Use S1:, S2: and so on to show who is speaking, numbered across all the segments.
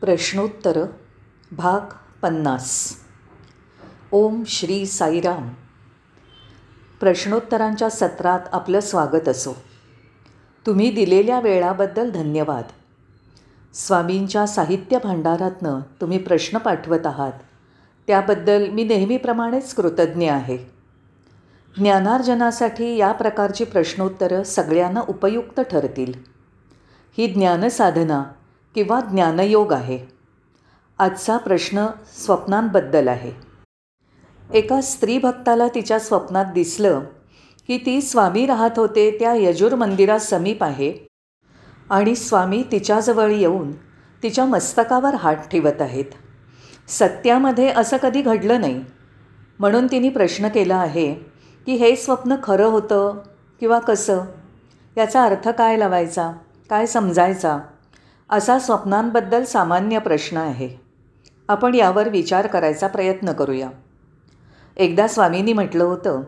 S1: प्रश्नोत्तर भाग पन्नास. ओम श्री साईराम. प्रश्नोत्तरांच्या सत्रात आपलं स्वागत असो. तुम्ही दिलेल्या वेळाबद्दल धन्यवाद. स्वामींच्या साहित्य भांडारातनं तुम्ही प्रश्न पाठवत आहात. त्याबद्दल मी नेहमीप्रमाणेच कृतज्ञ आहे. ज्ञानार्जनासाठी या प्रकारची प्रश्नोत्तरं सगळ्यांना उपयुक्त ठरतील. ही ज्ञानसाधना किंवा ज्ञानयोग आहे? आजचा प्रश्न स्वप्नांबद्दल आहे. एका स्त्रीभक्ताला तिच्या स्वप्नात दिसलं की ती स्वामी राहत होते त्या यजूर मंदिरात समीप आहे आणि स्वामी तिच्याजवळ येऊन तिच्या मस्तकावर हात ठेवत आहेत. सत्यामध्ये असं कधी घडलं नाही. म्हणून तिने प्रश्न केला आहे की हे स्वप्न खरं होतं किंवा कसं? याचा अर्थ काय लावायचा? काय समजायचा? असा स्वप्नांबद्दल सामान्य प्रश्न आहे. आपण यावर विचार करायचा प्रयत्न करूया. एकदा स्वामींनी म्हटलं होतं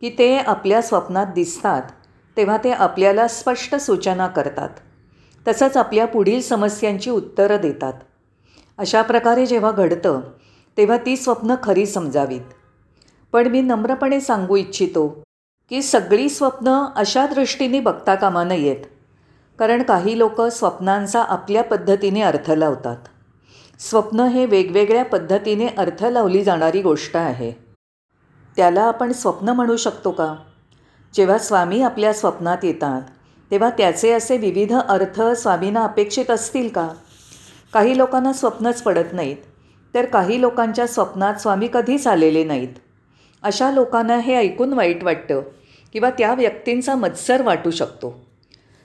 S1: की ते आपल्या स्वप्नात दिसतात तेव्हा ते आपल्याला स्पष्ट सूचना करतात. तसंच आपल्या पुढील समस्यांची उत्तरं देतात. अशा प्रकारे जेव्हा घडतं तेव्हा ती स्वप्न खरी समजावीत. पण मी नम्रपणे सांगू इच्छितो की सगळी स्वप्न अशा दृष्टीने बघता कामा नयेत. कारण काही लोक स्वप्नांचा आपल्या पद्धतीने अर्थ लावतात. स्वप्न हे वेगवेगळ्या पद्धतीने अर्थ लावली जाणारी गोष्ट आहे. त्याला आपण स्वप्न म्हणू शकतो का? जेव्हा स्वामी आपल्या स्वप्नात येतात तेव्हा त्याचे असे विविध अर्थ स्वामींना अपेक्षित असतील का? काही लोकांना स्वप्नच पडत नाहीत तर काही लोकांच्या स्वप्नात स्वामी कधीच आलेले नाहीत. अशा लोकांना हे ऐकून वाईट वाटतं किंवा त्या व्यक्तींचा मत्सर वाटू शकतो.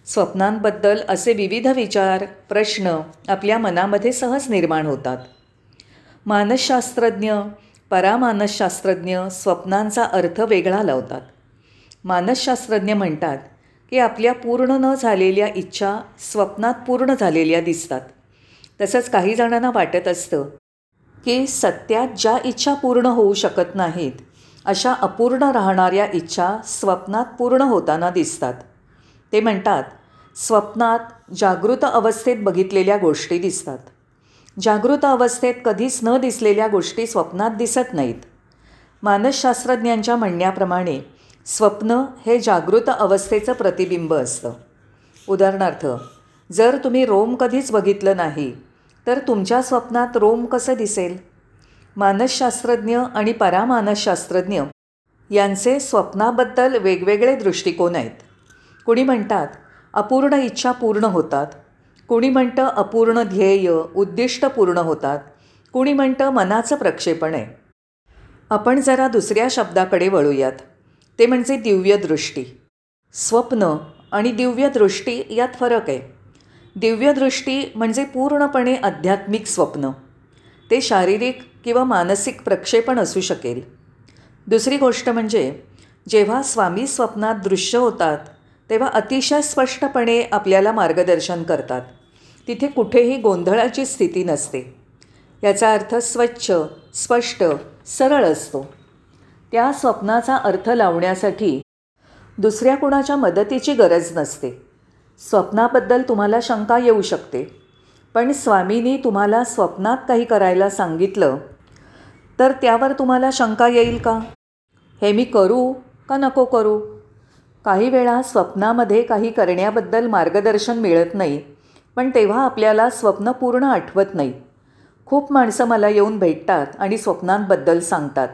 S1: स्वप्नांबद्दल असे विविध विचार प्रश्न आपल्या मनामध्ये सहज निर्माण होतात. मानसशास्त्रज्ञ परामानसशास्त्रज्ञ स्वप्नांचा अर्थ वेगळा लावतात. मानसशास्त्रज्ञ म्हणतात की आपल्या पूर्ण न झालेल्या इच्छा स्वप्नात पूर्ण झालेल्या दिसतात. तसंच काही जणांना वाटत असतं की सत्यात ज्या इच्छा पूर्ण होऊ शकत नाहीत अशा अपूर्ण राहणाऱ्या इच्छा स्वप्नात पूर्ण होताना दिसतात. ते म्हणतात स्वप्नात जागृत अवस्थेत बघितलेल्या गोष्टी दिसतात. जागृत अवस्थेत कधीच न दिसलेल्या गोष्टी स्वप्नात दिसत नाहीत. मानसशास्त्रज्ञांच्या म्हणण्याप्रमाणे स्वप्न हे जागृत अवस्थेचं प्रतिबिंब असतं. उदाहरणार्थ जर तुम्ही रोम कधीच बघितलं नाही तर तुमच्या स्वप्नात रोम कसं दिसेल? मानसशास्त्रज्ञ आणि परामानसशास्त्रज्ञ यांचे स्वप्नाबद्दल वेगवेगळे दृष्टिकोन आहेत. कुणी म्हणतात अपूर्ण इच्छा पूर्ण होतात. कुणी म्हणतं अपूर्ण ध्येय उद्दिष्ट पूर्ण होतात. कुणी म्हणतं मनाचं प्रक्षेपण आहे. आपण जरा दुसऱ्या शब्दाकडे वळूयात. ते म्हणजे दिव्यदृष्टी स्वप्न आणि दिव्यदृष्टी यात फरक आहे. दिव्यदृष्टी म्हणजे पूर्णपणे आध्यात्मिक स्वप्न. ते शारीरिक किंवा मानसिक प्रक्षेपण असू शकेल. दुसरी गोष्ट म्हणजे जेव्हा स्वामी स्वप्नात दृश्य होतात तेव्हा अतिशय स्पष्टपणे आपल्याला मार्गदर्शन करतात. तिथे कुठेही गोंधळाची स्थिती नसते. याचा अर्थ स्वच्छ स्पष्ट सरळ असतो. त्या स्वप्नाचा अर्थ लावण्यासाठी दुसऱ्या कुणाच्या मदतीची गरज नसते. स्वप्नाबद्दल तुम्हाला शंका येऊ शकते. पण स्वामींनी तुम्हाला स्वप्नात काही करायला सांगितलं तर त्यावर तुम्हाला शंका येईल का? हे मी करू का नको करू? काही वेळा स्वप्नामध्ये काही करण्याबद्दल मार्गदर्शन मिळत नाही पण तेव्हा आपल्याला स्वप्न पूर्ण आठवत नाही. खूप माणसं मला येऊन भेटतात आणि स्वप्नांबद्दल सांगतात.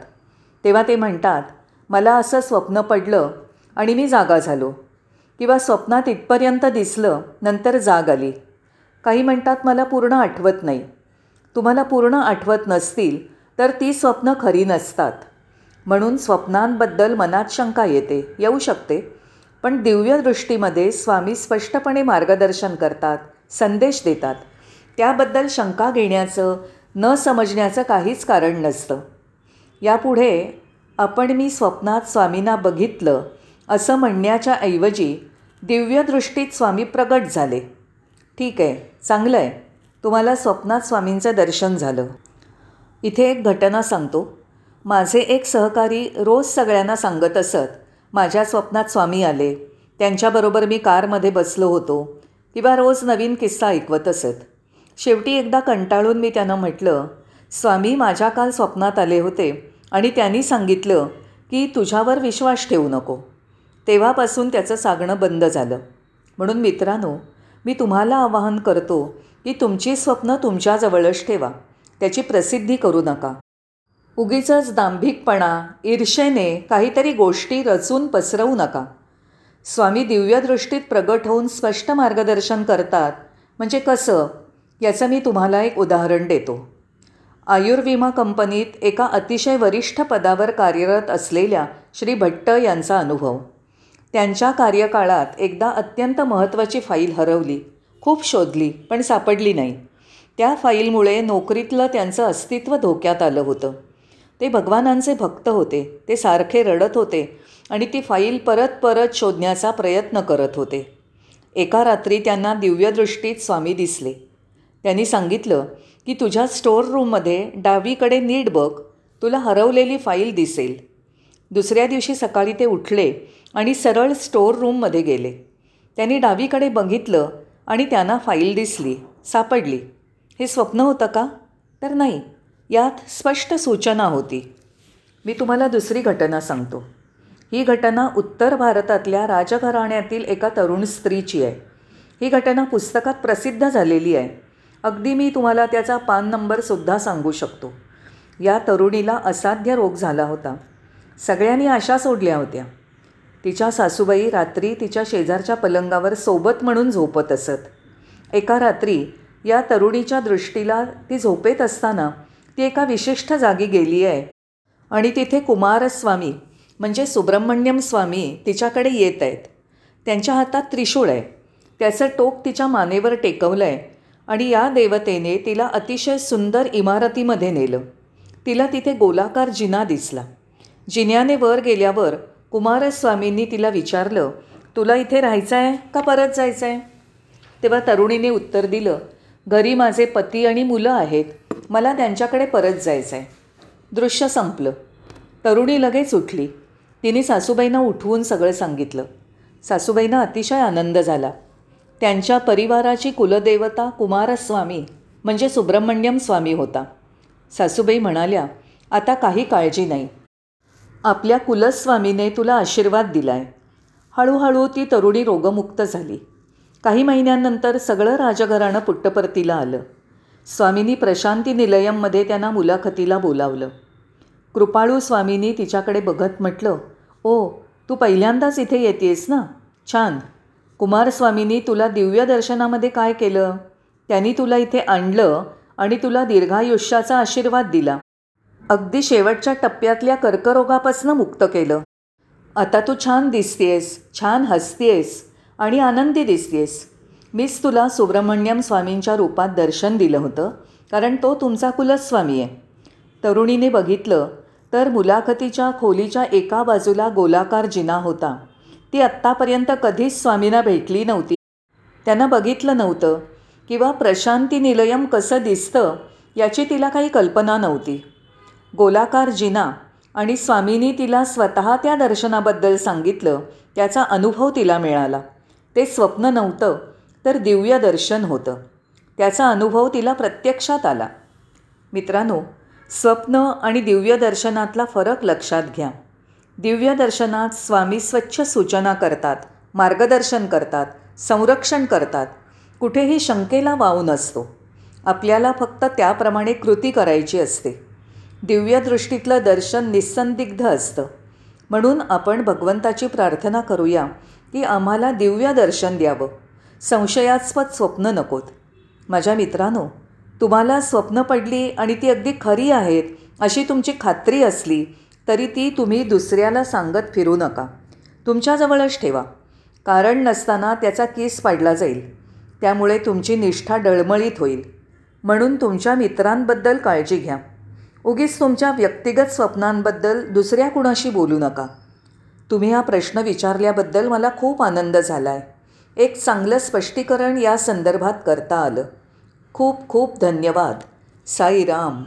S1: तेव्हा ते म्हणतात मला असं स्वप्न पडलं आणि मी जागा झालो. किंवा स्वप्नात इथपर्यंत दिसलं नंतर जाग आली. काही म्हणतात मला पूर्ण आठवत नाही. तुम्हाला पूर्ण आठवत नसतील तर ती स्वप्न खरी नसतात. म्हणून स्वप्नांबद्दल मनात शंका येते. येऊ शकते? पण दिव्यदृष्टीमध्ये स्वामी स्पष्टपणे मार्गदर्शन करतात संदेश देतात. त्याबद्दल शंका घेण्याचं न समजण्याचं काहीच कारण नसतं. यापुढे आपण मी स्वप्नात स्वामींना बघितलं असं म्हणण्याच्या ऐवजी दिव्यदृष्टीत स्वामी प्रगट झाले. ठीक आहे चांगलं आहे तुम्हाला स्वप्नात स्वामींचं दर्शन झालं. इथे एक घटना सांगतो. माझे एक सहकारी रोज सगळ्यांना सांगत असत माझ्या स्वप्नात स्वामी आले. त्यांच्याबरोबर मी कारमध्ये बसलो होतो. किंवा रोज नवीन किस्सा ऐकवत असत. शेवटी एकदा कंटाळून मी त्यांना म्हटलं स्वामी माझ्या काल स्वप्नात आले होते आणि त्यांनी सांगितलं की तुझ्यावर विश्वास ठेवू नको. तेव्हापासून त्याचं सांगणं बंद झालं. म्हणून मित्रांनो मी तुम्हाला आवाहन करतो की तुमची स्वप्न तुमच्याजवळच ठेवा. त्याची प्रसिद्धी करू नका. उगीच दांभिकपणा ईर्षेने काहीतरी गोष्टी रचून पसरवू नका. स्वामी दिव्यदृष्टीत प्रगट होऊन स्पष्ट मार्गदर्शन करतात. म्हणजे कसं? याचं मी तुम्हाला एक उदाहरण देतो. आयुर्विमा कंपनीत एका अतिशय वरिष्ठ पदावर कार्यरत असलेल्या श्री भट्ट यांचा अनुभव. त्यांच्या कार्यकाळात एकदा अत्यंत महत्त्वाची फाईल हरवली. खूप शोधली पण सापडली नाही. त्या फाईलमुळे नोकरीतलं त्यांचं अस्तित्व धोक्यात आलं होतं. ते भगवानांचे भक्त होते ते सारखे रडत होते आणि ती फाईल परत परत शोधण्याचा प्रयत्न करत होते. एका रात्री त्यांना दिव्यदृष्टीत स्वामी दिसले. त्यांनी सांगितलं की तुझ्या स्टोअर रूममध्ये डावीकडे नीट बघ तुला हरवलेली फाईल दिसेल. दुसऱ्या दिवशी सकाळी ते उठले आणि सरळ स्टोअर रूममध्ये गेले. त्यांनी डावीकडे बघितलं आणि त्यांना फाईल दिसली सापडली. हे स्वप्न होतं का? तर नाही. यात स्पष्ट सूचना होती. मी तुम्हाला दुसरी घटना सांगतो. ही घटना उत्तर भारतातल्या राजघराण्यातील एका तरुण स्त्रीची आहे. ही घटना पुस्तकात प्रसिद्ध झालेली आहे. अगदी मी तुम्हाला त्याचा पान नंबरसुद्धा सांगू शकतो. या तरुणीला असाध्य रोग झाला होता. सगळ्यांनी आशा सोडल्या होत्या. तिच्या सासूबाई रात्री तिच्या शेजारच्या पलंगावर सोबत म्हणून झोपत असत. एका रात्री या तरुणीच्या दृष्टीला ती झोपेत असताना ती एका विशिष्ट जागी गेली आहे. आणि तिथे कुमारस्वामी म्हणजे सुब्रमण्यम स्वामी तिच्याकडे येत आहेत. त्यांच्या हातात त्रिशूळ आहे. त्याचं टोक तिच्या मानेवर टेकवलं आहे आणि या देवतेने तिला अतिशय सुंदर इमारतीमध्ये नेलं. तिला तिथे गोलाकार जिना दिसला. जिन्याने वर गेल्यावर कुमारस्वामींनी तिला विचारलं तुला इथे राहायचं आहे का परत जायचं आहे तेव्हा तरुणीने उत्तर दिलं घरी माझे पती आणि मुलं आहेत. मला त्यांच्याकडे परत जायचं आहे दृश्य संपलं. तरुणी लगेच उठली. तिने सासूबाईंना उठवून सगळं सांगितलं. सासूबाईंना अतिशय आनंद झाला. त्यांच्या परिवाराची कुलदेवता कुमारस्वामी म्हणजे सुब्रमण्यम स्वामी होता. सासूबाई म्हणाल्या आता काही काळजी नाही. आपल्या कुलस्वामीने तुला आशीर्वाद दिलाय. हळूहळू ती तरुणी रोगमुक्त झाली. काही महिन्यांनंतर सगळं राजघराणं पुट्टपरतीला आलं. स्वामींनी प्रशांती निलयममध्ये त्यांना मुलाखतीला बोलावलं. कृपाळू स्वामींनी तिच्याकडे बघत म्हटलं ओ तू पहिल्यांदाच इथे येतेस ना? छान. कुमारस्वामींनी तुला दिव्य दर्शनामध्ये काय केलं? त्यांनी तुला इथे आणलं आणि तुला दीर्घायुष्याचा आशीर्वाद दिला. अगदी शेवटच्या टप्प्यातल्या कर्करोगापासून मुक्त केलं. आता तू छान दिसतेस छान हसतेस आणि आनंदी दिसतेस. मीच तुला सुब्रमण्यम स्वामींच्या रूपात दर्शन दिलं होतं कारण तो तुमचा कुलस्वामी आहे. तरुणीने बघितलं तर मुलाखतीच्या खोलीच्या एका बाजूला गोलाकार जिना होता. ती आत्तापर्यंत कधीच स्वामींना भेटली नव्हती. त्यांना बघितलं नव्हतं किंवा प्रशांती निलयम कसं दिसतं याची तिला काही कल्पना नव्हती. गोलाकार जिना आणि स्वामींनी तिला स्वतः त्या दर्शनाबद्दल सांगितलं त्याचा अनुभव तिला मिळाला. ते स्वप्न नव्हतं तर दिव्य दर्शन होतं. त्याचा अनुभव तिला प्रत्यक्षात आला. मित्रांनो स्वप्न आणि दिव्य दर्शनातला फरक लक्षात घ्या. दिव्य दर्शनात स्वामी स्वच्छ सूचना करतात मार्गदर्शन करतात संरक्षण करतात. कुठेही शंकेला वाव नसतो. आपल्याला फक्त त्याप्रमाणे कृती करायची असते. दिव्यदृष्टीतलं दर्शन निस्संदिग्ध असतं. म्हणून आपण भगवंताची प्रार्थना करूया की आम्हाला दिव्य दर्शन द्यावं. संशयास्पद स्वप्न नकोत. माझ्या मित्रांनो तुम्हाला स्वप्न पडली आणि ती अगदी खरी आहेत अशी तुमची खात्री असली तरी ती तुम्ही दुसऱ्याला सांगत फिरू नका. तुमच्याजवळच ठेवा. कारण नसताना त्याचा केस पाडला जाईल. त्यामुळे तुमची निष्ठा डळमळीत होईल. म्हणून तुमच्या मित्रांबद्दल काळजी घ्या. उगीच तुमच्या व्यक्तिगत स्वप्नांबद्दल दुसऱ्या कुणाशी बोलू नका. तुम्ही हा प्रश्न विचारल्याबद्दल मला खूप आनंद झाला आहे एक चांगलं स्पष्टीकरण या संदर्भात करता आलं. खूप खूप धन्यवाद. साईराम.